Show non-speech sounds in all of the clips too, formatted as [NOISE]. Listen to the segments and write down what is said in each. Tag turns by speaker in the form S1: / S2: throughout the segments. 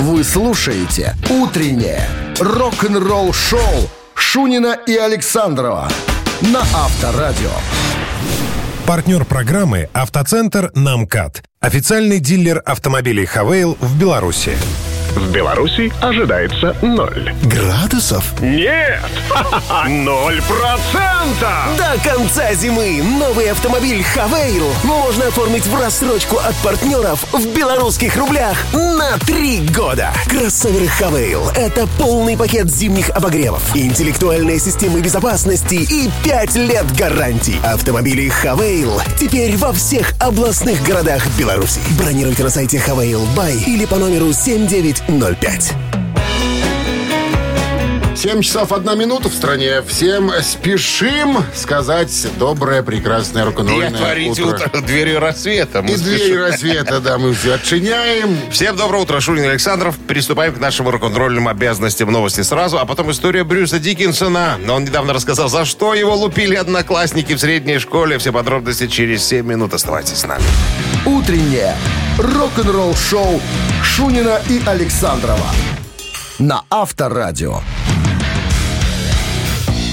S1: Вы слушаете «Утреннее рок-н-ролл-шоу» Шунина и Александрова на Авторадио.
S2: Партнер программы «Автоцентр Намкат». Официальный дилер автомобилей «Haval» в Беларуси.
S3: В Беларуси ожидается ноль.
S1: Градусов?
S3: Нет! [LAUGHS] Ноль процентов!
S4: До конца зимы новый автомобиль «Haval» можно оформить в рассрочку от партнеров в белорусских рублях на три года. Кроссовер «Haval» — это полный пакет зимних обогревов, интеллектуальные системы безопасности и пять лет гарантий. Автомобили «Haval» теперь во всех областных городах Беларуси. Бронируйте на сайте «Хавейл Бай» или по номеру 7905.
S5: 7 часов 1 минута в стране. Всем спешим сказать доброе, прекрасное рок-н-ролльное
S6: отворите
S5: утро.
S6: утро двери рассвета. Мы
S5: И двери
S6: спешим.
S5: рассвета, да, мы все отчиняем.
S6: Всем доброго утра, Шунин Александров. Приступаем к нашим рок-н-ролльным обязанностям новости сразу, а потом история Брюса Диккенсона. Но он недавно рассказал, за что его лупили одноклассники в средней школе. Все подробности через 7 минут. Оставайтесь с нами.
S1: «Утреннее рок-н-ролл-шоу» Шунина и Александрова на Авторадио.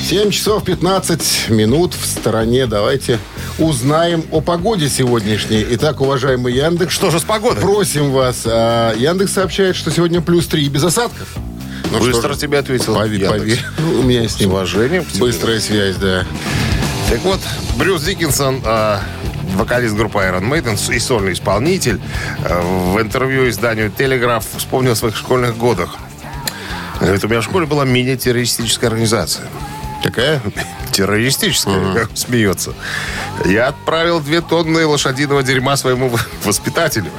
S5: 7 часов 15 минут в стороне. Давайте узнаем о погоде сегодняшней. Итак, уважаемый Яндекс.
S6: Что же с погодой?
S5: Просим вас. а, Яндекс сообщает, что сегодня плюс 3 без осадков. Ну что
S6: Быстро
S5: же,
S6: тебе ответил.
S5: Поверь,
S6: Яндекс.
S5: поверь. Ну, у меня с
S6: С
S5: ним
S6: уважением. тебе.
S5: быстрая связь, да.
S6: Так вот, Брюс Диккенсон, а, вокалист группы Iron Maiden и сольный исполнитель, а, в интервью изданию «Телеграф» вспомнил о своих школьных годах. Говорит, у меня в школе была мини-террористическая организация.
S5: Какая? [LAUGHS]
S6: Террористическая, как он смеется. Я отправил две тонны лошадиного дерьма своему [LAUGHS] воспитателю.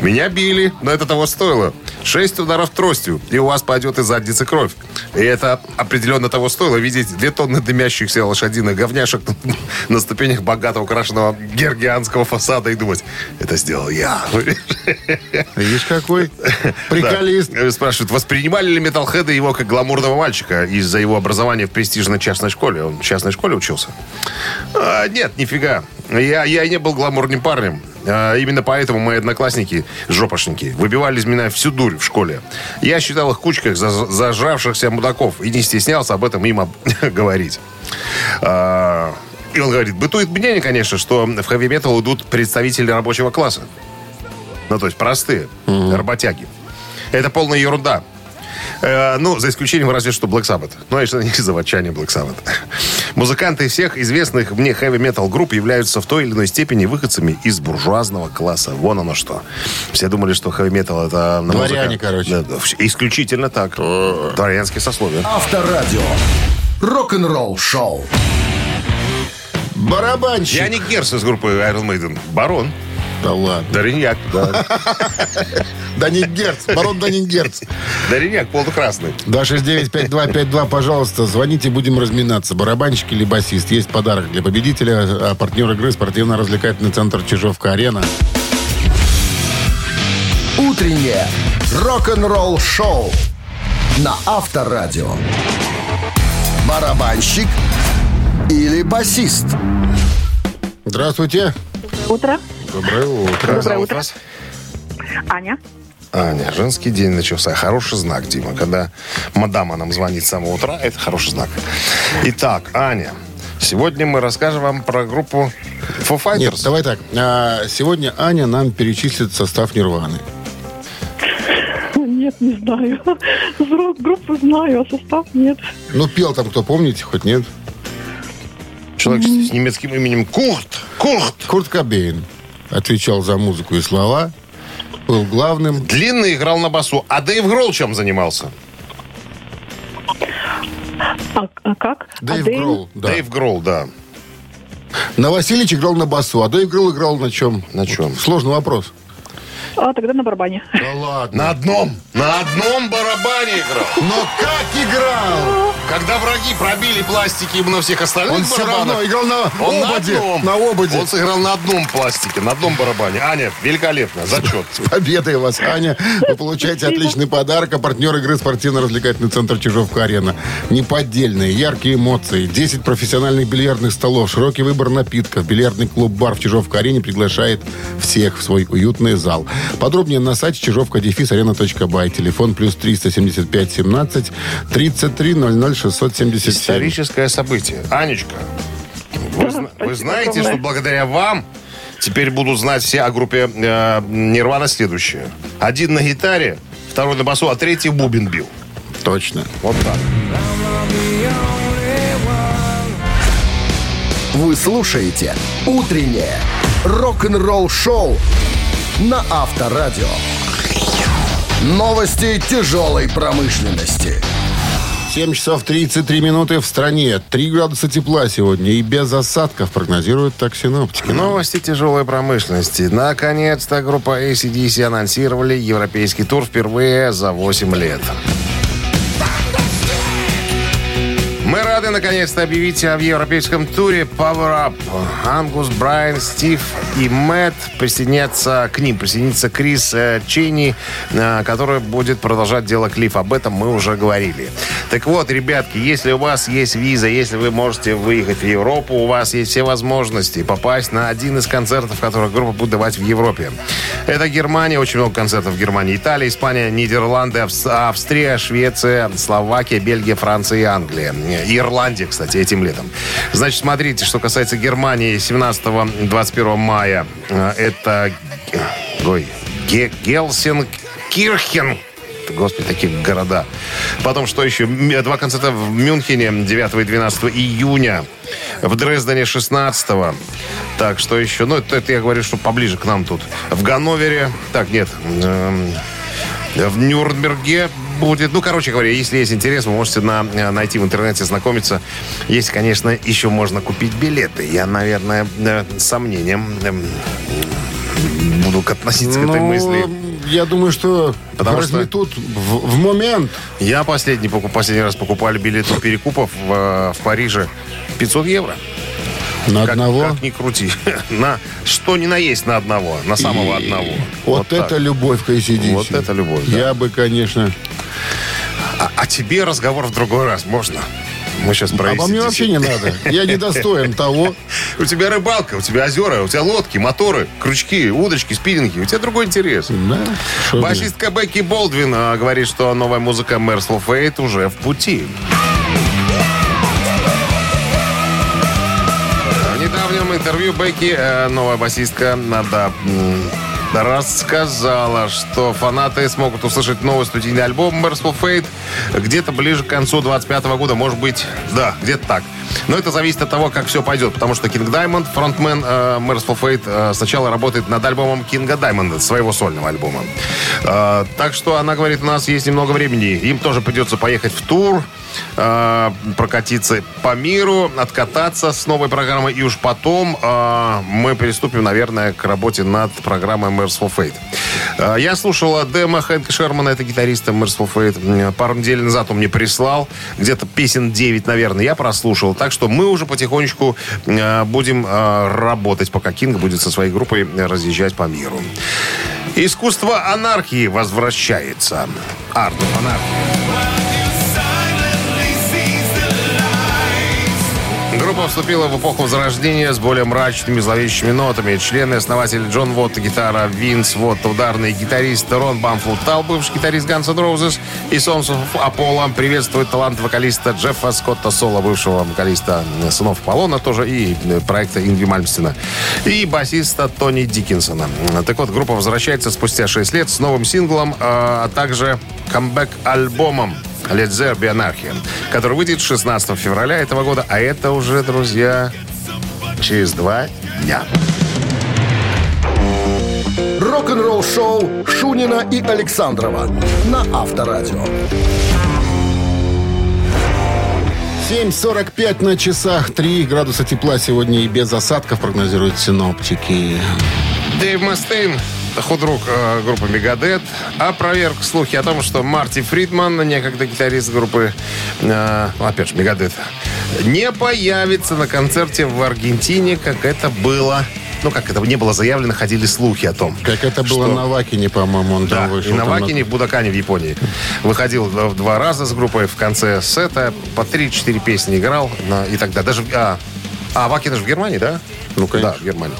S6: Меня били, но это того стоило. Шесть ударов тростью, и у вас пойдет из задницы кровь. И это определенно того стоило видеть две тонны дымящихся лошадиных говняшек [LAUGHS] на ступенях богато украшенного гергианского фасада и думать, это сделал я. [LAUGHS]
S5: Видишь, какой приколист.
S6: Да. Спрашивают, воспринимали ли металлхеды его как гламурного мальчика из-за его образования в престижной частной школе? Он в частной школе учился? А, нет, нифига. Я, я не был гламурным парнем. А, именно поэтому мои одноклассники, жопошники, выбивали из меня всю дурь в школе. Я считал их кучкой за- зажравшихся мудаков и не стеснялся об этом им об- [LAUGHS] говорить. А, и он говорит, бытует мнение, конечно, что в хэви-метал идут представители рабочего класса. Ну, то есть простые работяги. Это полная ерунда. Э, ну, за исключением разве что Black Sabbath. Ну, если они заводчане Black Sabbath. Музыканты всех известных мне хэви-метал групп являются в той или иной степени выходцами из буржуазного класса. Вон оно что. Все думали, что хэви-метал это...
S5: Дворяне,
S6: музыка.
S5: короче.
S6: Да, исключительно так. Дворянские сословия.
S1: Авторадио. Рок-н-ролл-шоу.
S5: Барабанщик.
S6: Я не Герс из группы Iron Maiden. Барон.
S5: Да ладно.
S6: Дориньяк. Да. [LAUGHS]
S5: Даник Герц. Барон Даник Герц.
S6: Дориньяк полукрасный.
S5: 269-5252, пожалуйста, звоните, будем разминаться. Барабанщик или басист. Есть подарок для победителя. А партнер игры спортивно-развлекательный центр Чижовка-Арена.
S1: Утреннее рок-н-ролл-шоу на Авторадио. Барабанщик или басист?
S5: Здравствуйте.
S7: Утро.
S5: Доброе утро.
S7: Доброе
S6: Зовут
S7: утро.
S6: вас?
S7: Аня.
S6: Аня, женский день начался. Хороший знак, Дима. Когда мадама нам звонит с самого утра, это хороший знак. Итак, Аня, сегодня мы расскажем вам про группу Foo Fighters.
S5: Нет, давай так. А, сегодня Аня нам перечислит состав Нирваны.
S7: Нет, не знаю. Группу знаю, а состав нет.
S5: Ну, пел там кто, помните, хоть нет?
S6: Человек с немецким именем Курт. Курт.
S5: Курт Кобейн отвечал за музыку и слова. Был главным.
S6: Длинный играл на басу. А Дэйв Гролл чем занимался?
S7: А, а как?
S5: Дэйв
S7: а Дэйв?
S5: Гролл, да.
S6: Дэйв Гролл, да.
S5: Новоселич играл на басу, а Дэйв Гролл играл на чем?
S6: На чем?
S5: Вот Сложный вопрос.
S7: А, тогда на барабане.
S5: Да ладно.
S6: На одном. На одном барабане играл.
S5: Но как играл?
S6: Когда враги пробили пластики на всех остальных
S5: Он все равно играл на
S6: Он на
S5: ободе.
S6: одном.
S5: На ободе.
S6: Он сыграл на одном пластике, на одном барабане. Аня, великолепно. Зачет.
S5: Победой вас, Аня. Вы получаете отличный подарок. А партнер игры спортивно-развлекательный центр Чижовка-Арена. Неподдельные, яркие эмоции. 10 профессиональных бильярдных столов. Широкий выбор напитков. Бильярдный клуб-бар в Чижовка-Арене приглашает всех в свой уютный зал. Подробнее на сайте чижовка дефис арена.бай. Телефон плюс 375 17 33 00 677.
S6: Историческое событие. Анечка, вы, зна- вы знаете, что благодаря вам теперь будут знать все о группе э, Нирвана следующее. Один на гитаре, второй на басу, а третий бубен бил.
S5: Точно.
S6: Вот так.
S1: Вы слушаете «Утреннее рок-н-ролл-шоу» на Авторадио. Новости тяжелой промышленности.
S5: 7 часов 33 минуты в стране. 3 градуса тепла сегодня и без осадков прогнозируют так синоптики.
S6: Новости тяжелой промышленности. Наконец-то группа ACDC анонсировали европейский тур впервые за 8 лет. Мы рады наконец-то объявить о европейском туре Power Up. Ангус, Брайан, Стив и Мэтт присоединятся к ним. Присоединится Крис э, Чейни, э, который будет продолжать дело Клифф. Об этом мы уже говорили. Так вот, ребятки, если у вас есть виза, если вы можете выехать в Европу, у вас есть все возможности попасть на один из концертов, который группа будет давать в Европе. Это Германия, очень много концертов в Германии. Италия, Испания, Нидерланды, Авс- Австрия, Швеция, Словакия, Бельгия, Франция и Англия. И Ирландия, кстати, этим летом. Значит, смотрите, что касается Германии, 17-21 мая, э, это ой, Ге- Гелсенкирхен. Господи, такие города. Потом, что еще? М- Два концерта в Мюнхене 9 и 12 июня. В Дрездене 16 Так, что еще? Ну, это, это я говорю, что поближе к нам тут. В Ганновере. Так, нет. эм, в Нюрнберге будет. Ну, короче говоря, если есть интерес, вы можете на, э, найти в интернете, знакомиться. Если, конечно, еще можно купить билеты. Я, наверное, э, с сомнением эм, буду относиться к этой
S5: Ну,
S6: мысли.
S5: Я думаю, что
S6: Потому что-
S5: разметут в, в момент.
S6: Я последний, последний раз покупали билеты перекупов в, э, в Париже 500 евро.
S5: На
S6: Как,
S5: одного.
S6: как ни крути. [LAUGHS] На что ни наесть на одного, на самого одного.
S5: Вот,
S6: так.
S5: это любовь к ACDC.
S6: Вот это любовь, да.
S5: Я бы, конечно...
S6: А, а тебе разговор в другой раз можно? Мы сейчас про
S5: Обо мне
S6: AC/DC.
S5: вообще не надо. Я недостоин [LAUGHS] того.
S6: У тебя рыбалка, у тебя озера, у тебя лодки, моторы, крючки, удочки, спиннинги. У тебя другой интерес.
S5: Да.
S6: Басистка Бекки Болдвин а, говорит, что новая музыка Merciful Fate уже в пути. Интервью Бекки, э, новая басистка, надо рассказала, что фанаты смогут услышать новый студийный альбом Merciful Fate где-то ближе к концу 25 года. Может быть, да, где-то так. Но это зависит от того, как все пойдет. Потому что Кинг Даймонд, фронтмен э, Merciful Fate, э, сначала работает над альбомом Кинга Даймонда, своего сольного альбома. Э, так что она говорит, у нас есть немного времени. Им тоже придется поехать в тур, э, прокатиться по миру, откататься с новой программой. И уж потом э, мы приступим, наверное, к работе над программой Merciful Fate. Э, я слушал демо Хэнка Шермана, это гитариста Merciful Fate. Пару недель назад он мне прислал. Где-то песен 9, наверное, я прослушал. Так что мы уже потихонечку э, будем э, работать, пока Кинг будет со своей группой разъезжать по миру. Искусство анархии возвращается. Арт анархии. Группа вступила в эпоху Возрождения с более мрачными, зловещими нотами. Члены и основатель Джон Вотт, гитара, Винс Вотт, ударный гитарист Рон Бамфлут Тал, бывший гитарист Guns N' и Sons of Apollo приветствует талант вокалиста Джеффа Скотта Соло, бывшего вокалиста Сынов Аполлона тоже и э, проекта Ингви Мальмстена, и басиста Тони Диккенсона. Так вот, группа возвращается спустя 6 лет с новым синглом, э, а также камбэк-альбомом Led Zeppelin Анархия, который выйдет 16 февраля этого года, а это уже, друзья, через два дня.
S1: Рок-н-ролл-шоу Шунина и Александрова на Авторадио.
S5: 7.45 на часах. 3 градуса тепла сегодня и без осадков прогнозируют синоптики.
S6: Дэйв Мастейн, худрук э, группы Мегадет, опроверг слухи о том, что Марти Фридман, некогда гитарист группы, э, ну, опять же, Мегадет, не появится на концерте в Аргентине, как это было ну, как это не было заявлено, ходили слухи о том.
S5: Как это было
S6: что-
S5: на Вакине, по-моему, он
S6: Да,
S5: там вышел.
S6: и на Вакине, в Будакане в Японии. Выходил два, два раза с группой в конце сета, по 3-4 песни играл на- и далее. Даже, а, а Вакин же в Германии, да?
S5: Ну, конечно.
S6: Да, в Германии.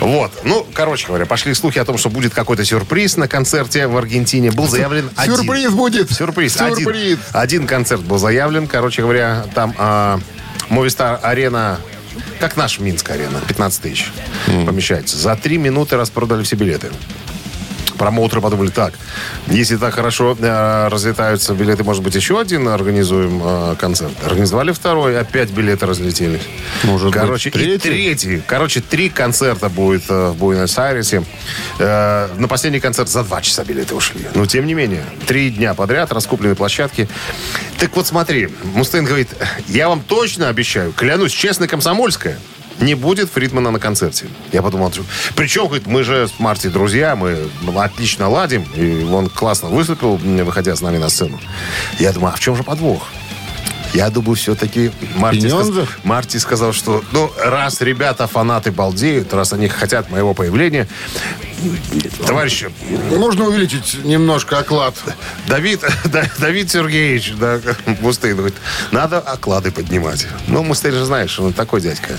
S6: Вот. Ну, короче говоря, пошли слухи о том, что будет какой-то сюрприз на концерте в Аргентине. Был заявлен один.
S5: Сюрприз будет.
S6: Сюрприз.
S5: Сюрприз.
S6: Один, один концерт был заявлен. Короче говоря, там а, Movistar Арена как наш Минск арена, 15 тысяч помещается. За три минуты распродали все билеты. Промоутеры подумали, так, если так хорошо э, разлетаются билеты, может быть, еще один организуем э, концерт. Организовали второй, опять билеты разлетелись.
S5: Может быть,
S6: Короче, и
S5: третий?
S6: третий. Короче, три концерта будет э, в Буэнос-Айресе. Э, на последний концерт за два часа билеты ушли. Но, тем не менее, три дня подряд раскуплены площадки. Так вот, смотри, Мустейн говорит, я вам точно обещаю, клянусь, честно, комсомольская, не будет Фридмана на концерте. Я подумал, причем, говорит, мы же с Марти друзья, мы отлично ладим, и он классно выступил, выходя с нами на сцену. Я думаю, а в чем же подвох? Я думаю, все-таки Марти, сказ-? Марти сказал, что ну, раз ребята фанаты балдеют, раз они хотят моего появления, товарищи,
S5: Можно увеличить немножко оклад.
S6: Давид, [LAUGHS] Да- Давид Сергеевич, да, Мустейн говорит, надо оклады поднимать. Ну, Мустейн же знаешь, он такой дядька.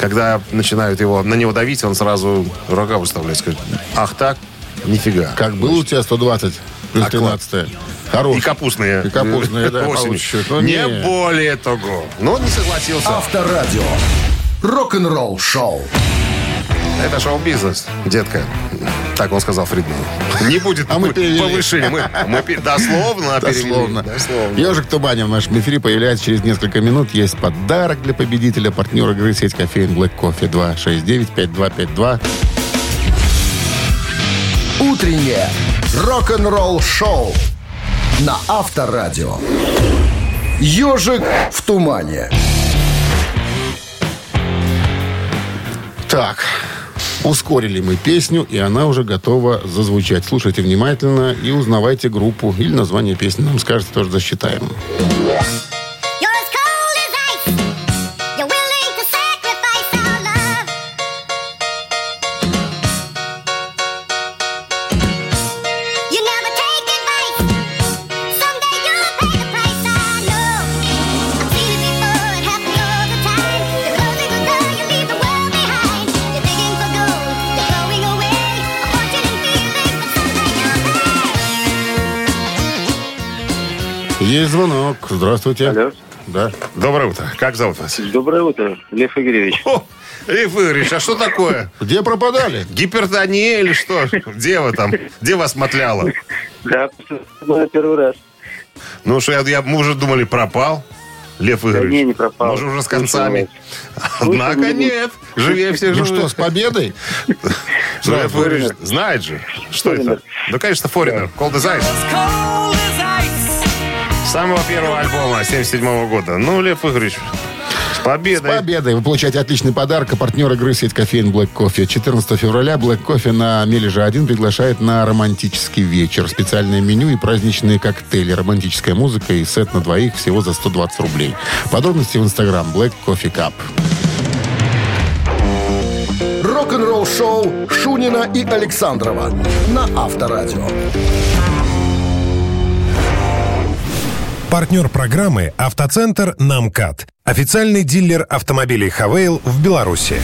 S6: Когда начинают его, на него давить, он сразу рога выставляет, скажет, ах так, нифига.
S5: Как был у тебя 120 плюс
S6: Оклад.
S5: 13 Хорош.
S6: И капустные.
S5: И капустные, да. Ну,
S6: не, более того. Но он не согласился.
S1: Авторадио. Рок-н-ролл шоу.
S6: Это шоу-бизнес, детка. Так он сказал Фридману. Не будет
S5: А мы перевели.
S6: повышения. Мы, мы дословно перевели.
S5: Дословно.
S6: Дословно.
S5: Ежик Тубаня в нашем эфире появляется через несколько минут. Есть подарок для победителя. Партнер игры сеть кофеин Black Coffee 269-5252.
S1: Утреннее рок-н-ролл шоу на Авторадио. Ежик в тумане.
S5: Так, ускорили мы песню, и она уже готова зазвучать. Слушайте внимательно и узнавайте группу или название песни. Нам скажете, тоже засчитаем.
S8: You're
S5: Есть звонок. Здравствуйте.
S9: Алло.
S5: Да.
S6: Доброе утро. Как зовут вас?
S9: Доброе утро, Лев Игоревич.
S6: О, Лев Игоревич, а что такое?
S5: Где пропадали?
S6: Гипертония или что? Где вы там? Где вас мотляло?
S9: Да, первый раз.
S6: Ну, что я, я- мы уже думали, пропал. Лев Игоревич.
S9: не, не пропал.
S6: Может, уже с концами. Однако
S9: ну,
S6: нет. Живее всех
S5: Ну
S6: живых.
S5: что, с победой?
S6: Ну, Лев Игоревич знает же. Что это? Ну, конечно, Ice. С Самого первого альбома 77 года. Ну, Лев Игоревич, с
S5: С
S6: победой.
S5: победой! Вы получаете отличный подарок. А партнер игры сеть кофеин Black Coffee. 14 февраля Black Coffee на Мележе 1 приглашает на романтический вечер. Специальное меню и праздничные коктейли. Романтическая музыка и сет на двоих всего за 120 рублей. Подробности в инстаграм Black Coffee Cup.
S1: Рок-н-ролл шоу Шунина и Александрова на Авторадио.
S2: Партнер программы «Автоцентр Намкат». Официальный дилер автомобилей «Хавейл» в Беларуси.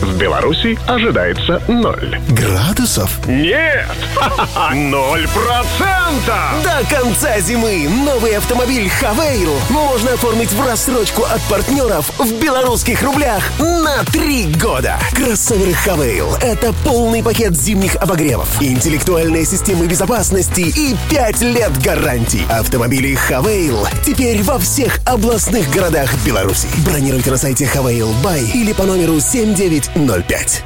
S3: В Беларуси ожидается ноль.
S4: Градусов?
S3: Нет! [LAUGHS] Ноль процентов!
S4: До конца зимы новый автомобиль «Хавейл» можно оформить в рассрочку от партнеров в белорусских рублях на три года. Кроссоверы «Хавейл» — это полный пакет зимних обогревов, интеллектуальные системы безопасности и 5 лет гарантий. Автомобили «Хавейл» теперь во всех областных городах Беларуси. Бронируйте на сайте «Хавейл Бай» или по номеру 7905.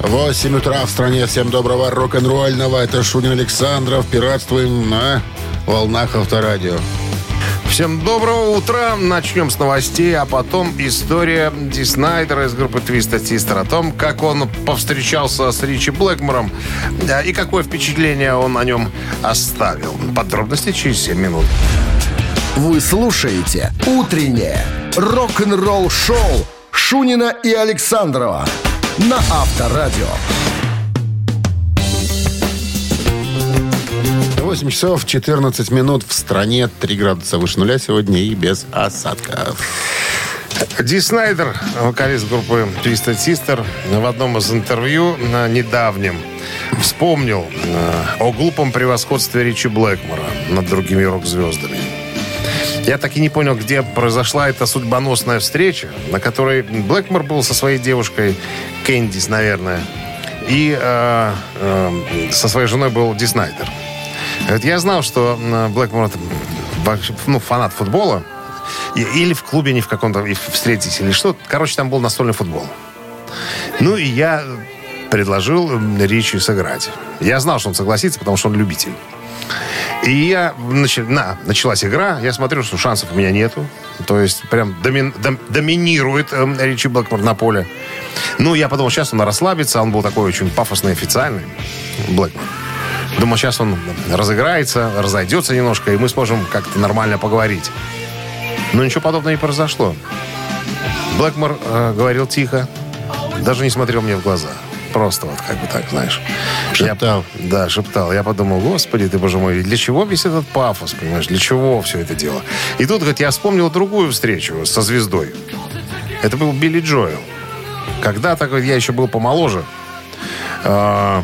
S5: 8 утра в стране. Всем доброго рок-н-ролльного. Это Шунин Александров. Пиратствуем на волнах Авторадио.
S6: Всем доброго утра. Начнем с новостей, а потом история Ди Снайдера из группы Twisted Sister о том, как он повстречался с Ричи Блэкмором да, и какое впечатление он о нем оставил. Подробности через 7 минут.
S1: Вы слушаете «Утреннее рок-н-ролл-шоу» Шунина и Александрова на Авторадио.
S5: 8 часов 14 минут в стране. 3 градуса выше нуля сегодня и без осадков.
S6: Ди Снайдер, вокалист группы Twisted Sister, в одном из интервью на недавнем вспомнил э, о глупом превосходстве Ричи Блэкмора над другими рок-звездами. Я так и не понял, где произошла эта судьбоносная встреча, на которой Блэкмор был со своей девушкой Кэндис, наверное, и э, э, со своей женой был Ди Снайдер. Говорит, Я знал, что э, Блэкмор ну, фанат футбола, или в клубе они в каком-то и встретились, или что. Короче, там был настольный футбол. Ну, и я предложил м, Ричи сыграть. Я знал, что он согласится, потому что он любитель. И я нач- на, началась игра, я смотрю, что шансов у меня нету. То есть прям домин- дом- доминирует эм, Ричи Блэкмор на поле. Ну, я подумал, сейчас он расслабится, он был такой очень пафосный, официальный, Блэкмор. Думал, сейчас он разыграется, разойдется немножко, и мы сможем как-то нормально поговорить. Но ничего подобного не произошло. Блэкмор э, говорил тихо, даже не смотрел мне в глаза. Просто вот как бы так, знаешь.
S5: Шептал.
S6: Я- да, шептал. Я подумал, господи ты, боже мой, для чего весь этот пафос, понимаешь? Для чего все это дело? И тут, говорит, я вспомнил другую встречу со звездой. Это был Билли Джоэл. Когда-то, говорит, я еще был помоложе. А,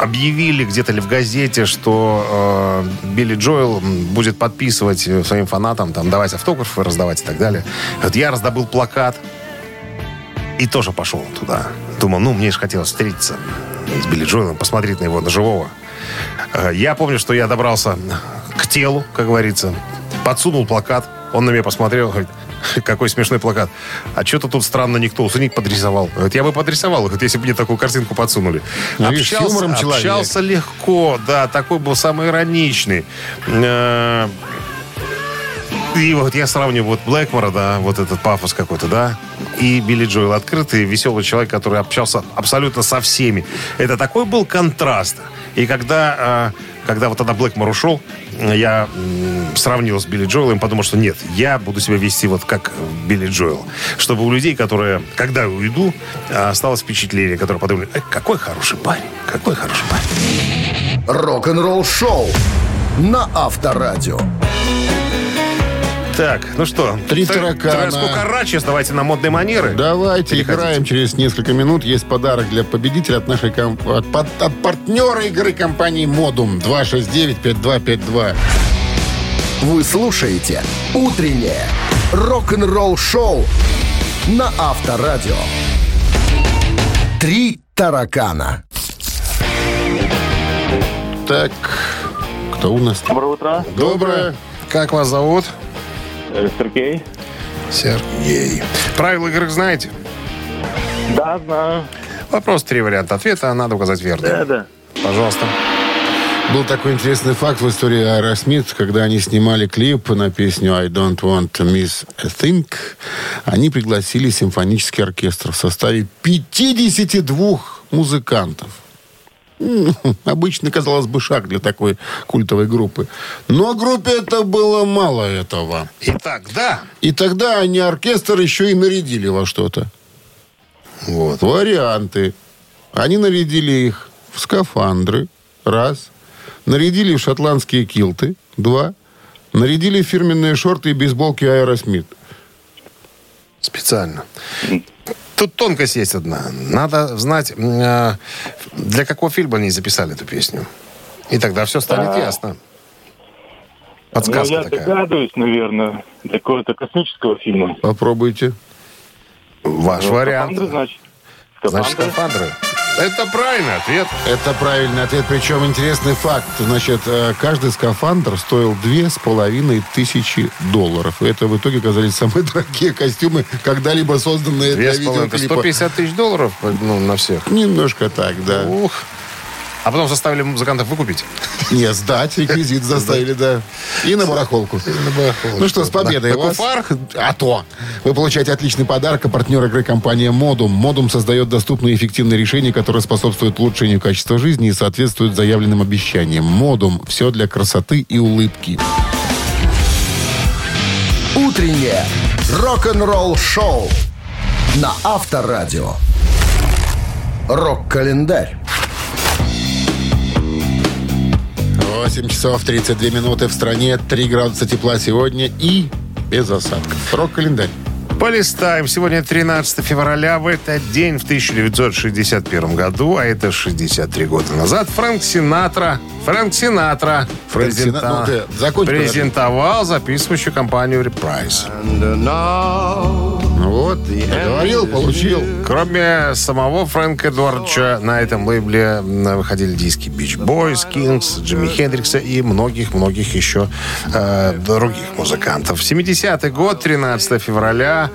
S6: объявили где-то ли в газете, что э, Билли Джоэл будет подписывать э, своим фанатам, там, давать автографы, раздавать и так далее. Вот я раздобыл плакат и тоже пошел туда. Думал, ну, мне же хотелось встретиться с Билли Джоэлом, посмотреть на его, на живого. Э, Я помню, что я добрался к телу, как говорится, подсунул плакат, он на меня посмотрел, говорит, [LAUGHS] какой смешной плакат. А что-то тут странно никто усыник подрисовал. Говорит, я бы подрисовал, говорит, если бы мне такую картинку подсунули.
S5: Ну, видишь, с юмором человек.
S6: общался легко, да, такой был самый ироничный. И вот я сравниваю вот Блэкмора, да, вот этот пафос какой-то, да, и Билли Джоэл, открытый, веселый человек, который общался абсолютно со всеми. Это такой был контраст. И когда, э, когда вот тогда Блэкмор ушел, я сравнил с Билли Джоэлом подумал, что нет, я буду себя вести вот как Билли Джоэл. Чтобы у людей, которые, когда я уйду, э, осталось впечатление, которые подумали, «Э, какой хороший парень, какой хороший парень.
S1: Рок-н-ролл шоу на Авторадио.
S6: Так, ну что,
S5: Три таракана.
S6: Сколько рачес, давайте на модные манеры.
S5: Давайте
S6: Переходите.
S5: играем через несколько минут. Есть подарок для победителя от нашей комп... от, под- от партнера игры компании Модум 269-5252.
S1: Вы слушаете «Утреннее рок-н-ролл шоу» на Авторадио. Три таракана.
S5: Так, кто у нас?
S9: Доброе утро.
S5: Доброе.
S6: Как вас зовут?
S9: Э, Сергей.
S6: Сергей. Правила игры знаете?
S9: Да, знаю.
S6: Вопрос, три варианта ответа, надо указать верно.
S9: Да, да.
S6: Пожалуйста.
S5: Был такой интересный факт в истории Аэросмит, когда они снимали клип на песню «I don't want to miss a thing», они пригласили симфонический оркестр в составе 52 музыкантов. М, Обычно, казалось бы, шаг для такой культовой группы. Но группе это было мало этого.
S6: Итак, да.
S5: И тогда они оркестр еще и нарядили во что-то. Вот. Варианты. Они нарядили их в скафандры. Раз. Нарядили в шотландские килты. Два. Нарядили фирменные шорты и бейсболки Аэросмит.
S6: Специально. Тут тонкость есть одна. Надо знать, э, для какого фильма они записали эту песню. И тогда все станет ясно. Подсказка
S9: ну, я
S6: такая.
S9: догадываюсь, наверное, для какого-то космического фильма.
S5: Попробуйте.
S6: Ваш
S9: Ну,
S6: вариант.
S9: «Скафандры», значит.
S6: Значит,
S9: «Скафандры».
S6: Это правильный ответ.
S5: Это правильный ответ. Причем интересный факт. Значит, э, каждый скафандр стоил две с половиной тысячи долларов. И это в итоге оказались самые [LAUGHS] дорогие костюмы, когда-либо созданные
S6: Две
S5: для видеоклипа.
S6: 150 тысяч долларов ну, на всех.
S5: Немножко так, да.
S6: Ух. А потом заставили музыкантов выкупить.
S5: Не, сдать реквизит заставили, да. И на барахолку. Ну что, с победой вас. А то. Вы получаете отличный подарок. А партнер игры компания Модум. Модум создает доступные и эффективные решения, которые способствуют улучшению качества жизни и соответствуют заявленным обещаниям. Модум. Все для красоты и улыбки.
S1: Утреннее рок-н-ролл шоу на Авторадио. Рок-календарь.
S5: 8 часов 32 минуты в стране, 3 градуса тепла сегодня и без осадков. Рок-календарь.
S6: Полистаем. Сегодня 13 февраля. В этот день, в 1961 году, а это 63 года назад, Фрэнк Синатра, Фрэнк Синатра
S5: Фрэнк Сина-
S6: презента-
S5: ну ты закончи,
S6: презентовал записывающую компанию Reprise.
S5: Вот, говорил, получил.
S6: Кроме самого Фрэнка Эдуардовича, на этом лейбле выходили диски Beach Boys, Kings, Джимми Хендрикса и многих-многих еще э, других музыкантов. 70-й год, 13 февраля,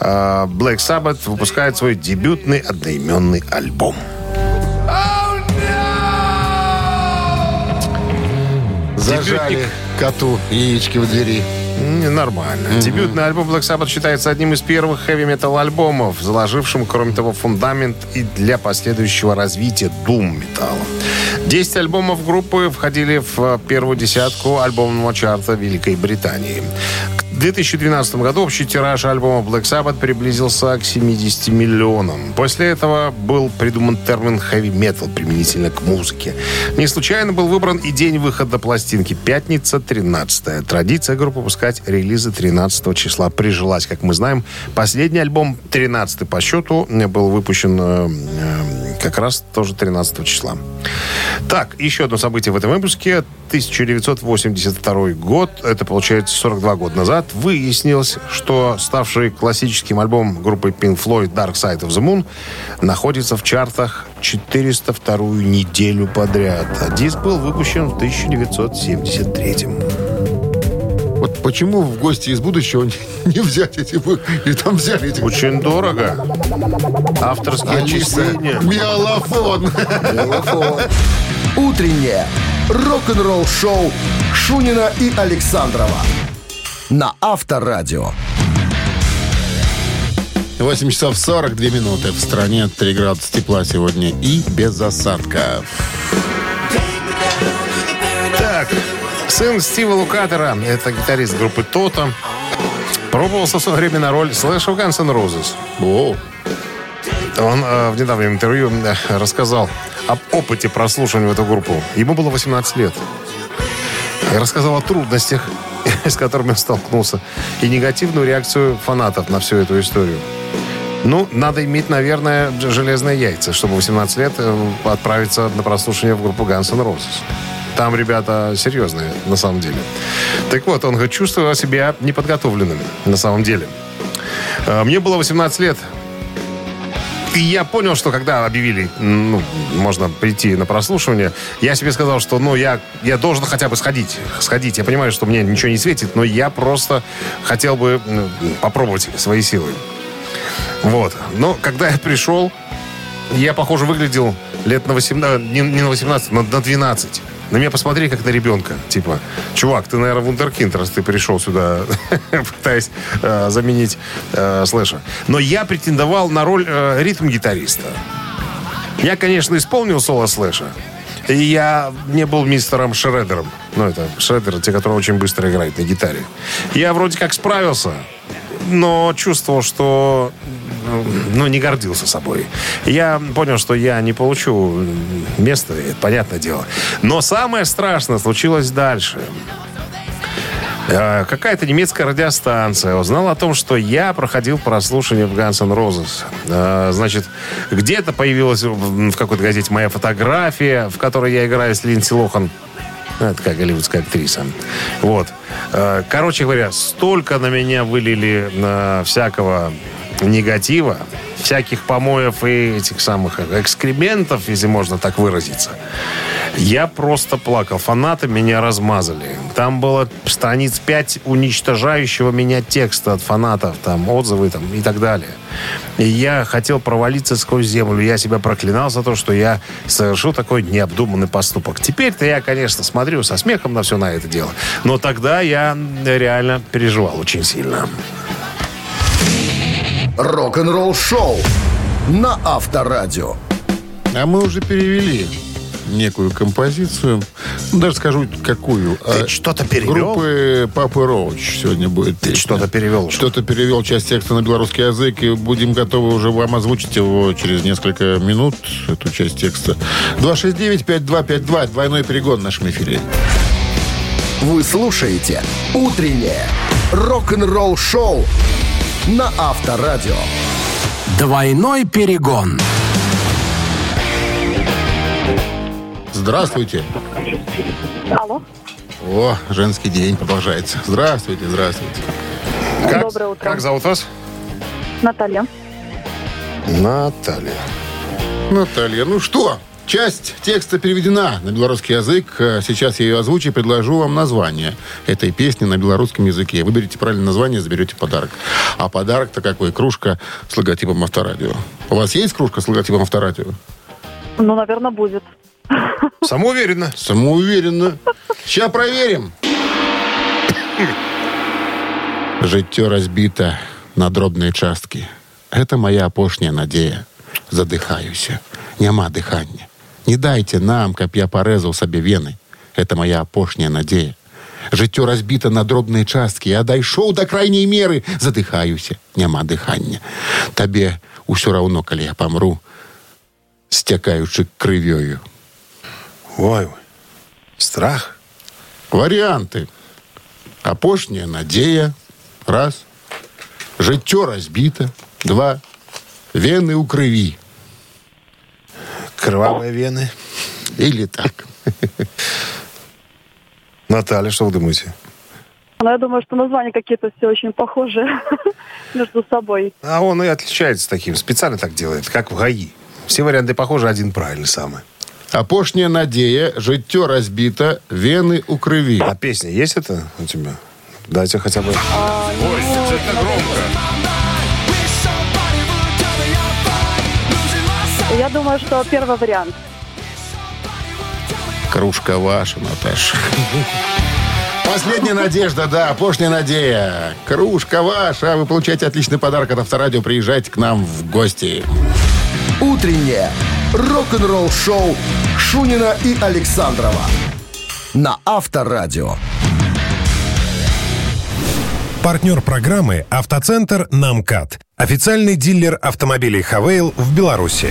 S6: э, Black Sabbath выпускает свой дебютный одноименный альбом.
S5: Зажали коту яички в двери.
S6: Нормально. Дебютный альбом Black Sabbath считается одним из первых хэви-метал альбомов, заложившим, кроме того, фундамент и для последующего развития дум-металла. Десять альбомов группы входили в э, первую десятку альбомного чарта Великой Британии. К 2012 году общий тираж альбома Black Sabbath приблизился к 70 миллионам. После этого был придуман термин heavy metal применительно к музыке. Не случайно был выбран и день выхода пластинки. Пятница, 13 Традиция группы выпускать релизы 13 числа прижилась. Как мы знаем, последний альбом, 13 по счету, был выпущен э, э, как раз тоже 13 числа. Так, еще одно событие в этом выпуске. 1982 год, это получается 42 года назад, выяснилось, что ставший классическим альбом группы Pink Floyd Dark Side of the Moon находится в чартах 402 неделю подряд. А диск был выпущен в 1973
S5: Вот почему в гости из будущего не, взять эти вы- или там взяли эти
S6: Очень дорого. Авторские
S5: Алиса,
S6: отчисления.
S5: миолафон.
S1: Утреннее рок-н-ролл-шоу Шунина и Александрова на Авторадио.
S5: 8 часов 42 минуты. В стране 3 градуса тепла сегодня и без осадков.
S6: Так, сын Стива Лукатера, это гитарист группы Тота, пробовался в свое время на роль Слэша в Guns N' Roses. Он э, в недавнем интервью э, рассказал об опыте прослушивания в эту группу. Ему было 18 лет. И рассказал о трудностях, [LAUGHS] с которыми он столкнулся, и негативную реакцию фанатов на всю эту историю. Ну, надо иметь, наверное, железные яйца, чтобы в 18 лет э, отправиться на прослушивание в группу Guns N' Roses. Там ребята серьезные, на самом деле. Так вот, он говорит, чувствовал себя неподготовленным, на самом деле. Э, Мне было 18 лет, и я понял, что когда объявили, ну, можно прийти на прослушивание, я себе сказал, что, ну, я, я должен хотя бы сходить. Сходить. Я понимаю, что мне ничего не светит, но я просто хотел бы м, попробовать свои силы. Вот. Но когда я пришел, я, похоже, выглядел лет на 18, не, не на 18, но на 12. На меня посмотри, как на ребенка. Типа, чувак, ты, наверное, вундеркинд, раз ты пришел сюда, [LAUGHS] пытаясь э, заменить э, слэша. Но я претендовал на роль э, ритм-гитариста. Я, конечно, исполнил соло слэша. И я не был мистером Шредером. Ну, это Шредер, те, которые очень быстро играют на гитаре. Я вроде как справился, но чувствовал, что ну, не гордился собой. Я понял, что я не получу место, это понятное дело. Но самое страшное случилось дальше. Э, Какая-то немецкая радиостанция узнала о том, что я проходил прослушивание в N' Roses. Э, Значит, где-то появилась в какой-то газете моя фотография, в которой я играю с Линдси Лохан. Ну, Это как голливудская актриса. Вот. Э, Короче говоря, столько на меня вылили всякого негатива, всяких помоев и этих самых экскрементов, если можно так выразиться. Я просто плакал. Фанаты меня размазали. Там было страниц 5 уничтожающего меня текста от фанатов, там отзывы там, и так далее. И я хотел провалиться сквозь землю. Я себя проклинал за то, что я совершил такой необдуманный поступок. Теперь-то я, конечно, смотрю со смехом на все на это дело. Но тогда я реально переживал очень сильно.
S1: Рок-н-ролл-шоу на Авторадио.
S5: а мы уже перевели некую композицию. Ну, даже скажу, какую.
S6: Ты
S5: А,
S6: что-то перевел?
S5: Группы Папы Роуч сегодня будет.
S6: Ты что-то перевел?
S5: Что-то перевел часть текста на белорусский язык, и будем готовы уже вам озвучить его через несколько минут, эту часть текста. 269-5252, двойной перегон в нашем эфире.
S1: Вы слушаете «Утреннее рок-н-ролл-шоу на Авторадио.
S4: Двойной перегон.
S5: Здравствуйте.
S7: Алло.
S5: О, женский день продолжается. Здравствуйте, здравствуйте.
S6: Как,
S7: Доброе утро.
S6: Как зовут вас?
S7: Наталья.
S6: Наталья.
S5: Наталья, ну что, часть текста переведена на белорусский язык. Э, Сейчас я ее озвучу и предложу вам название этой песни на белорусском языке. Выберите правильное название, заберете подарок. А подарок-то какой? Кружка с логотипом Авторадио. У вас есть кружка с логотипом Авторадио?
S7: Ну, наверное, будет. [LAUGHS]
S6: Самоуверенно.
S5: Самоуверенно. Сейчас проверим. Життё разбито на дробные частки. Это моя апошняя надея. Задыхаюся. Няма дыхання. Не дайте нам, каб я порезал сабе вены. Это моя апошняя надея. Жыццё разбіта на дробныя часткі. Я дайшоў да крайняй меры. Задыхаюся. Няма дыхання. Табе ўсё раўно, калі я памру, сцякаючы крывёю.
S6: Ой, ой. Страх.
S5: Варианты. Апошняя надея. Раз. Жыццё разбіта. Два. Вены ў крыві.
S6: Кровавые вены.
S5: Или так. [LAUGHS]
S6: Наталья, что вы думаете?
S7: Но я думаю, что названия какие-то все очень похожи [LAUGHS] между собой.
S6: А он и отличается таким. Специально так делает, как в ГАИ. Все варианты похожи, один правильный самый.
S5: Апошняя надея. Жыццё разбіта. Вены ў крыві.
S6: А песня есть это у тебя? Дайте хотя бы... Ой, это громко.
S7: Я думаю, что первый вариант.
S5: Кружка ваша, Наташа. Последняя надежда, да, апошняя надея. Кружка ваша. Вы получаете отличный подарок от Авторадио. Приезжайте к нам в гости.
S1: Утреннее рок-н-ролл-шоу Шунина и Александрова на Авторадио.
S2: Партнер программы «Автоцентр Намкат». Официальный дилер автомобилей «Хавейл» в Беларуси.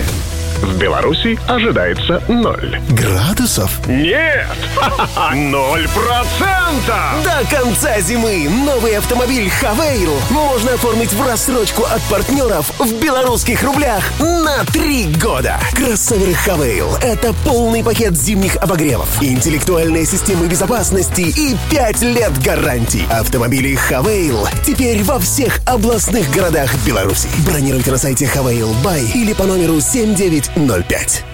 S3: В Беларуси ожидается ноль.
S4: Градусов?
S3: Нет! [LAUGHS] Ноль процентов!
S4: До конца зимы новый автомобиль «Хавейл» можно оформить в рассрочку от партнеров в белорусских рублях на три года. Кроссовер «Хавейл» — это полный пакет зимних обогревов, интеллектуальные системы безопасности и 5 лет гарантии. Автомобили «Хавейл» теперь во всех областных городах Беларуси. Бронируйте на сайте «Хавейл Бай» или по номеру 7905.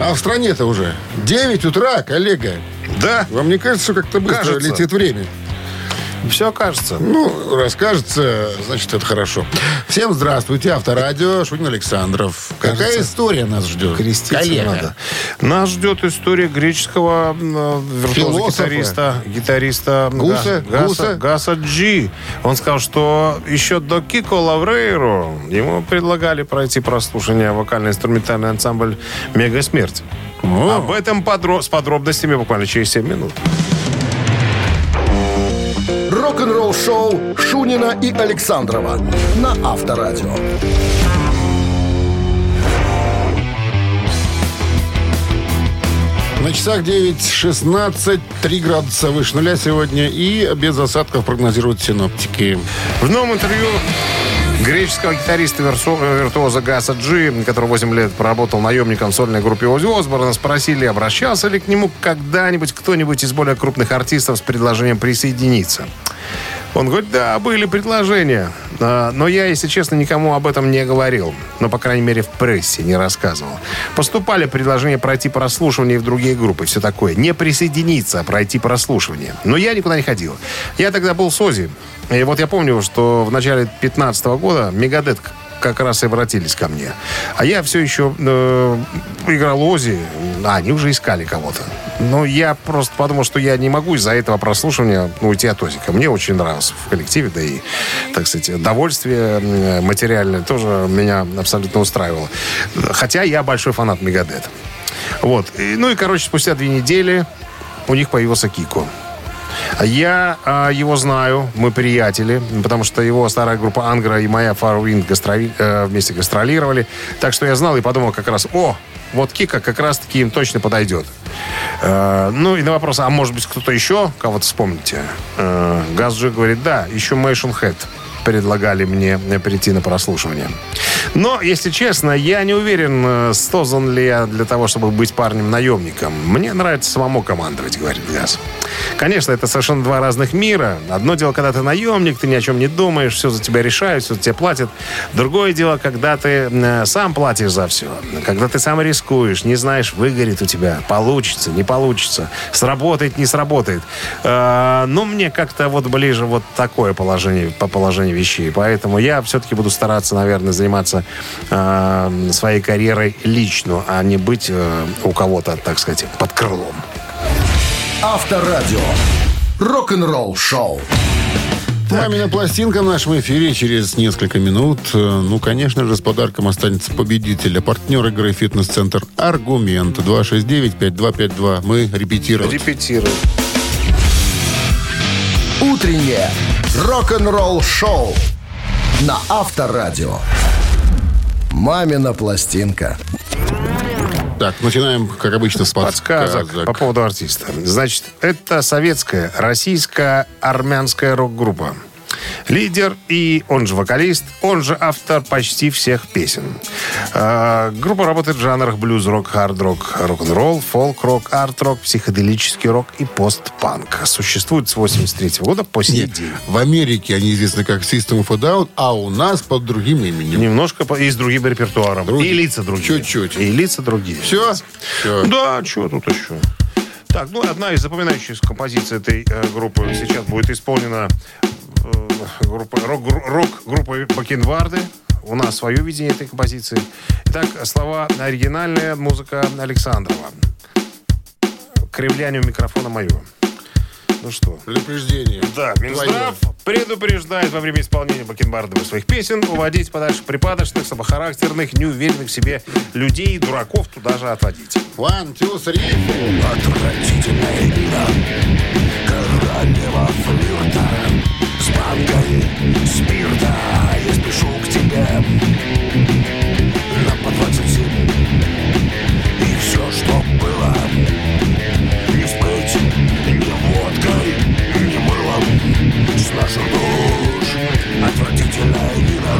S5: А в стране-то уже 9 утра, коллега.
S6: Да,
S5: Вам не кажется, что как-то быстро
S6: Кажется.
S5: летит время?
S6: Все кажется.
S5: Ну, расскажется, значит, это хорошо. Всем здравствуйте, Авторадио, Шунин Александров. Какая
S6: Кажется,
S5: история нас ждет?
S6: Креститься
S5: Коллега.
S6: надо. Нас ждет история греческого виртуоза-гитариста, гитариста
S5: Гуса?
S6: Га- Гаса,
S5: Гуса?
S6: Гаса Джи. Он сказал, что еще до Кико Лаврейру ему предлагали пройти прослушивание вокально-инструментальный ансамбль «Мега Смерть». Об этом подро- с подробностями буквально через 7 минут.
S1: Рок-н-ролл-шоу Шунина и Александрова на Авторадио.
S5: На часах 9.16, 3 градуса выше нуля сегодня и без осадков прогнозируют синоптики.
S6: В новом интервью греческого гитариста версо- виртуоза Гаса Джи, который 8 лет проработал наемником в сольной группе Ози Осборна, спросили, обращался ли к нему когда-нибудь кто-нибудь из более крупных артистов с предложением присоединиться. Он говорит, да, были предложения, А, но я, если честно, никому об этом не говорил. Но, по крайней мере, в прессе не рассказывал. Поступали предложения пройти прослушивание в другие группы, все такое. Не присоединиться, а пройти прослушивание. Но я никуда не ходил. Я тогда был с Ози. И вот я помню, что в начале 15 года Мегадет как раз и обратились ко мне. А я все еще э, играл Ози, а они уже искали кого-то. Но я просто подумал, что я не могу из-за этого прослушивания ну, уйти от Озика. Мне очень нравился в коллективе, да и, так сказать, удовольствие э, материальное тоже меня абсолютно устраивало. Хотя я большой фанат Мегадет. Вот. И, ну и, короче, спустя две недели у них появился Кико. Я а, его знаю, мы приятели, потому что его старая группа Ангра и моя Farwind гастроли- э, вместе гастролировали. Так что я знал и подумал как раз, о, вот Кика как раз-таки им точно подойдет. Э, ну и на вопрос, а может быть кто-то еще кого-то вспомните? Э, Газджи говорит, да, еще Мэйшн Хэт предлагали мне прийти на прослушивание. Но, если честно, я не уверен, э, создан ли я для того, чтобы быть парнем-наемником. Мне нравится самому командовать, говорит Газ. Конечно, это совершенно два разных мира. Одно дело, когда ты наемник, ты ни о чем не думаешь, все за тебя решают, все за тебя платят. Другое дело, когда ты э, сам платишь за все. Когда ты сам рискуешь, не знаешь, выгорит у тебя, получится, не получится, сработает, не сработает. Э, Ну, мне как-то вот ближе вот такое положение, по положению вещей. Поэтому я все-таки буду стараться, наверное, заниматься э, своей карьерой лично, а не быть э, у кого-то, так сказать, под крылом.
S1: Авторадио. Рок-н-ролл шоу.
S5: Мамина пластинка в нашем эфире через несколько минут. Э, Ну, конечно же, с подарком останется победитель. А партнер игры «Фитнес-центр Аргумент» 269-5252. Мы репетируем.
S6: Репетируем.
S1: Утреннее рок-н-ролл шоу на Авторадио. Мамина пластинка.
S5: Так, начинаем, как обычно, с
S6: Подсказок
S5: подсказок.
S6: по поводу артиста. Значит, это советская, российская, армянская рок-группа. Лидер и он же вокалист, он же автор почти всех песен. Э, группа работает в жанрах блюз-рок, хард-рок, рок-н-ролл, фолк-рок, арт-рок, психоделический рок и постпанк. Существует с 83 года по сей
S5: Нет,
S6: день.
S5: в Америке они известны как System of a Down, а у нас под другим именем.
S6: Немножко по- и с другим репертуаром.
S5: Другие.
S6: И лица другие.
S5: Чуть-чуть.
S6: И лица другие.
S5: Все? Все.
S6: Да, что тут еще? Так, ну одна из запоминающихся композиций этой э, группы сейчас будет исполнена э, группой, рок, Бакенбарды. У нас свое видение этой композиции. Итак, слова оригинальная, музыка Александрова. Кривляние у микрофона мое. Ну что?
S5: Предупреждение.
S6: Да, Минздрав предупреждает во время исполнения Бакенбардовых своих песен уводить подальше припадочных, слабохарактерных, неуверенных в себе людей и дураков туда же отводить.
S5: One, two, three.
S10: Отвратительная игра Королева флирта С банкой спирта Я спешу к тебе Отвратительная игра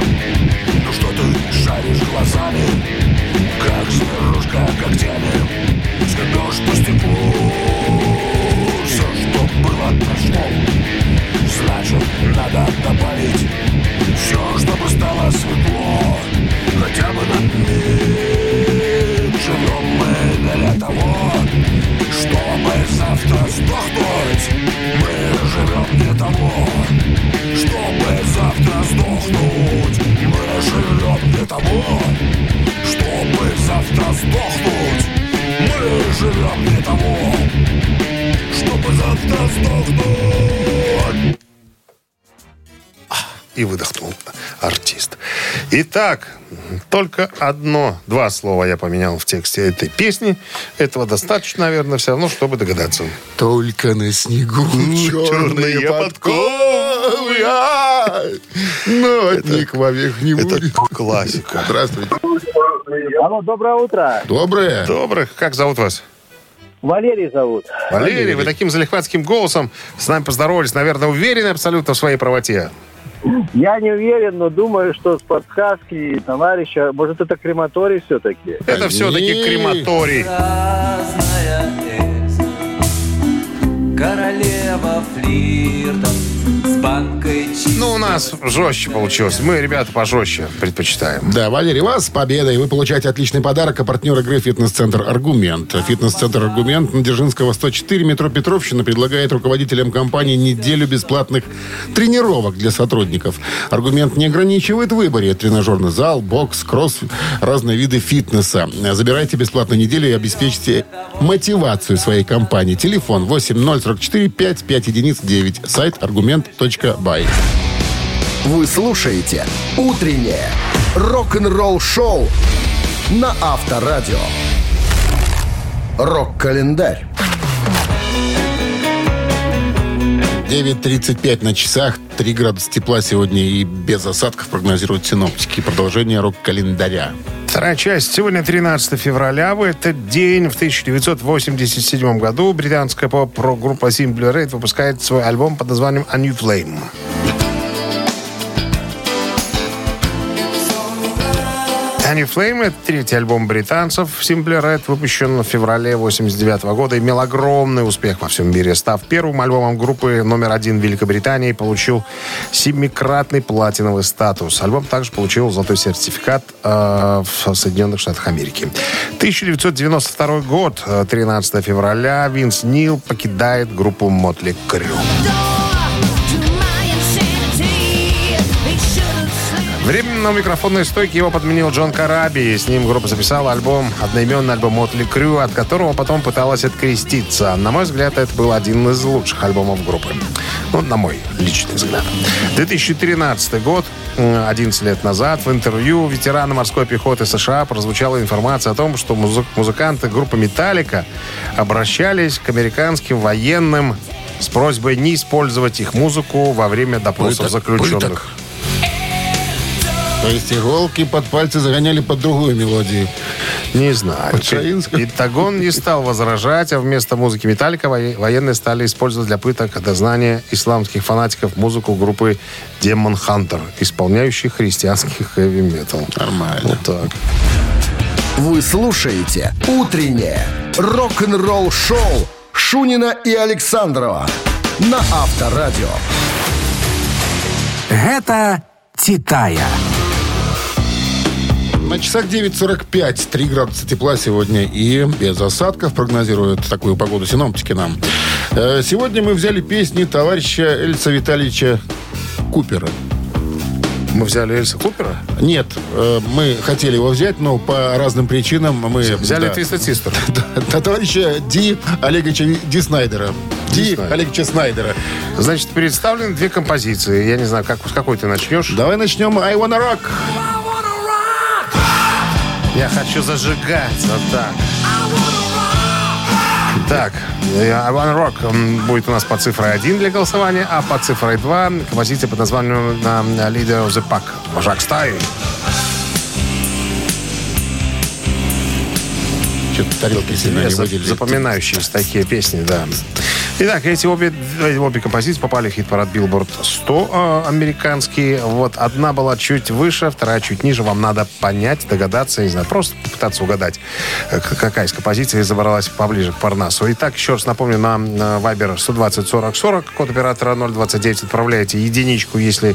S10: Ну что ты шаришь глазами? Как зверушка когтями. Скребешь по стеклу
S6: Итак, только одно, два слова я поменял в тексте этой песни. Этого достаточно, наверное, все равно, чтобы догадаться.
S5: Только на снегу черные
S6: черные
S5: подковы. Ну, от них вовек не
S6: Это
S5: будет.
S6: классика.
S5: Здравствуйте.
S11: Алло, доброе утро.
S5: Доброе.
S6: Добрых. Как зовут вас?
S11: Валерий зовут.
S6: Валерий, вы таким залихватским голосом с нами поздоровались. Наверное, уверены абсолютно в своей правоте.
S11: Я не уверен, но думаю, что с подсказки товарища, может, это крематорий все-таки.
S6: Это все-таки крематорий.
S12: Королева флирта с банкой
S6: Ну, у нас жестче получилось. Мы, ребята, пожестче предпочитаем.
S5: Да, Валерий, вас с победой. Вы получаете отличный подарок, а партнер игры «Фитнес-центр Аргумент». «Фитнес-центр Аргумент» на Дзержинского, 104, метро Петровщина, предлагает руководителям компании неделю бесплатных тренировок для сотрудников. «Аргумент» не ограничивает в выборе. Тренажерный зал, бокс, кросс, разные виды фитнеса. Забирайте бесплатную неделю и обеспечьте мотивацию своей компании. Телефон 8044 55 единиц 9. Сайт аргумент.бай.
S1: Вы слушаете «Утреннее рок-н-ролл-шоу» на Авторадио. Рок-календарь.
S5: 9.35 на часах, 3 градуса тепла сегодня и без осадков прогнозируют синоптики. Продолжение рок-календаря.
S6: Вторая часть. Сегодня 13 февраля. В этот день, в 1987 году, британская поп-группа Simple Red выпускает свой альбом под названием A New Flame. A New Flame — это третий альбом британцев Simple Red, выпущен в феврале 89 года, имел огромный успех во всем мире. Став первым альбомом группы номер один Великобритании, получил семикратный платиновый статус. Альбом также получил золотой сертификат э, в Соединенных Штатах Америки. 1992 год, э, 13 февраля, Винс Нил покидает группу Мотли Крю. Временно у микрофонной стойки его подменил Джон Караби. С ним группа записала альбом, одноименный альбом Мотли Крю, от которого потом пыталась откреститься. На мой взгляд, это был один из лучших альбомов группы. Ну, на мой личный взгляд. 2013 год, м, 11 лет назад, в интервью ветерана морской пехоты США прозвучала информация о том, что музы- музыканты группы «Металлика» обращались к американским военным с просьбой не использовать их музыку во время допросов
S5: Пыток,
S6: заключенных.
S5: пыток. То есть иголки под пальцы загоняли под другую мелодию.
S6: Не знаю.
S5: Шаинскую?
S6: Итагон не стал возражать, а вместо музыки «Металлика» военные стали использовать для пыток дознания исламских фанатиков музыку группы Demon Hunter, исполняющих христианский хэви-метал.
S5: Нормально.
S6: Вот так.
S1: Вы слушаете «Утреннее рок-н-ролл-шоу» Шунина и Александрова на Авторадио.
S13: Гэта «Титая».
S5: На часах 9.45, 3 градуса тепла сегодня и без осадков прогнозируют такую погоду синоптики нам. Э, Сегодня мы взяли песни товарища Эльса Витальевича Купера.
S6: Мы взяли Эльса Купера?
S5: Нет, э, мы хотели его взять, но по разным причинам мы...
S6: Взяли
S5: да,
S6: Twisted [LAUGHS] Sister.
S5: да, товарища Ди Олеговича Ди Снайдера. Ди. Олеговича Снайдера.
S6: Значит, представлены две композиции. Я не знаю, как, с какой ты начнешь.
S5: Давай начнем I Wanna Rock.
S6: Я хочу зажигать. Вот так. Так, э, Wanna Rock будет у нас по цифрой 1 для голосования, а по цифрой 2 композиция под названием на, Leader of the Pack. Вожак стаи.
S5: Что-то тарелки сильно не выделили.
S6: запоминающиеся такие песни, да. Итак, эти обе, э, обе композиции попали в хит-парад Billboard 100 э, американский. Вот одна была чуть выше, вторая чуть ниже. Вам надо понять, догадаться, не знаю, просто попытаться угадать, э, какая из композиций забралась поближе к Парнасу. Итак, еще раз напомню, на, на Viber 120 40 40, код оператора 029, отправляете единичку, если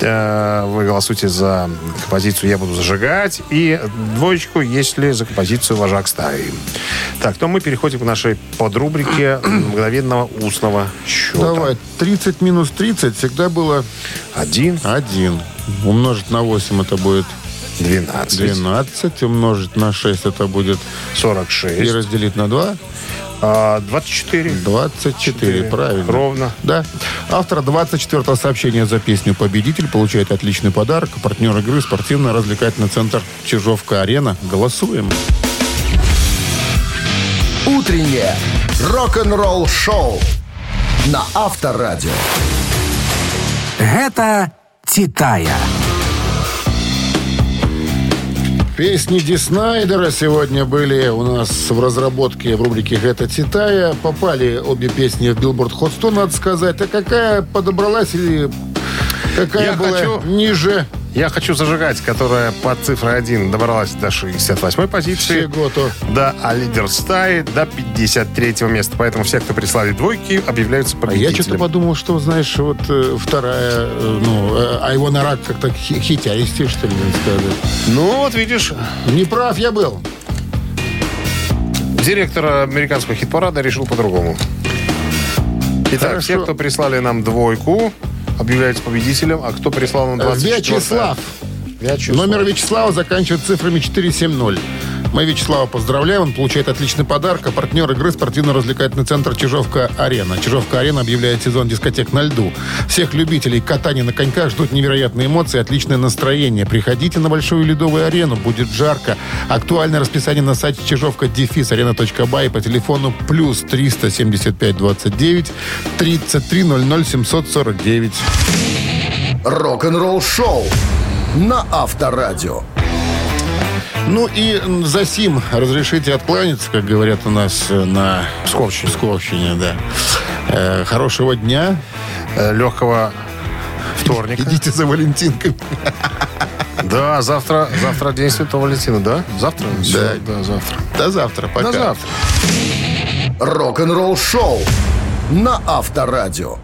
S6: э, вы голосуете за композицию «Я буду зажигать», и двоечку, если за композицию «Вожак стаи». Так, то мы переходим к нашей подрубрике [CLEARS THROAT] мгновенного устного счета.
S5: Давай, 30 минус 30 всегда было
S6: Один,
S5: 1. Умножить на 8 это будет
S6: 12,
S5: 12. Умножить на 6 это будет... И
S6: 46,
S5: разделить на 2.
S6: а, 24.
S5: 24,
S6: Четыре.
S5: правильно.
S6: Ровно.
S5: Да. Автор 24-го сообщения за песню «Победитель» получает отличный подарок. Партнер игры спортивно-развлекательный центр «Чижовка-арена». Голосуем.
S1: Утреннее рок-н-ролл-шоу на Авторадио.
S13: Гэта «Титая».
S5: Песни Ди Снайдера сегодня были у нас в разработке в рубрике «Это Титая». Попали обе песни в Billboard Hot 100, надо сказать. А какая подобралась или какая
S6: Я
S5: была
S6: хочу-
S5: ниже?
S6: Я хочу зажигать, которая под цифрой 1 добралась до 68 позиции.
S5: Всего то.
S6: Да, а лидер стаи до 53 места. Поэтому все, кто прислали двойки, объявляются
S5: А
S6: победителем.
S5: я что-то подумал, что, знаешь, вот э, вторая, э, ну, I Wanna Rock как-то хи- хитяистее, что ли, сказать.
S6: Ну, вот видишь,
S5: Не прав я был.
S6: директор американского хит-парада решил по-другому. Итак,
S5: Хорошо.
S6: все, кто прислали нам двойку, объявляются победителем. А кто прислал нам 24
S5: Вячеслав.
S6: Вячеслав.
S5: Номер Вячеслава заканчивает цифрами 470. Мы Вячеслава поздравляем. Он получает отличный подарок. А партнер игры спортивно-развлекательный центр «Чижовка-арена». «Чижовка-арена» объявляет сезон дискотек на льду. Всех любителей катания на коньках ждут невероятные эмоции отличное настроение. Приходите на большую ледовую арену. Будет жарко. Актуальное расписание на сайте чижовка дефис арена.бай по телефону плюс 375 29 33 00 749.
S1: Рок-н-ролл-шоу на Авторадио.
S5: Ну и за сим разрешите откланяться, как говорят у нас э, на
S6: Псковщине.
S5: Псковщине, да. Э, хорошего дня.
S6: Э, Легкого вторника.
S5: Идите за Валентинкой.
S6: Да, завтра, завтра День Святого Валентина, да? Завтра? Всё, да завтра.
S5: До завтра. Пока.
S6: До завтра.
S1: Рок-н-ролл шоу на Авторадио.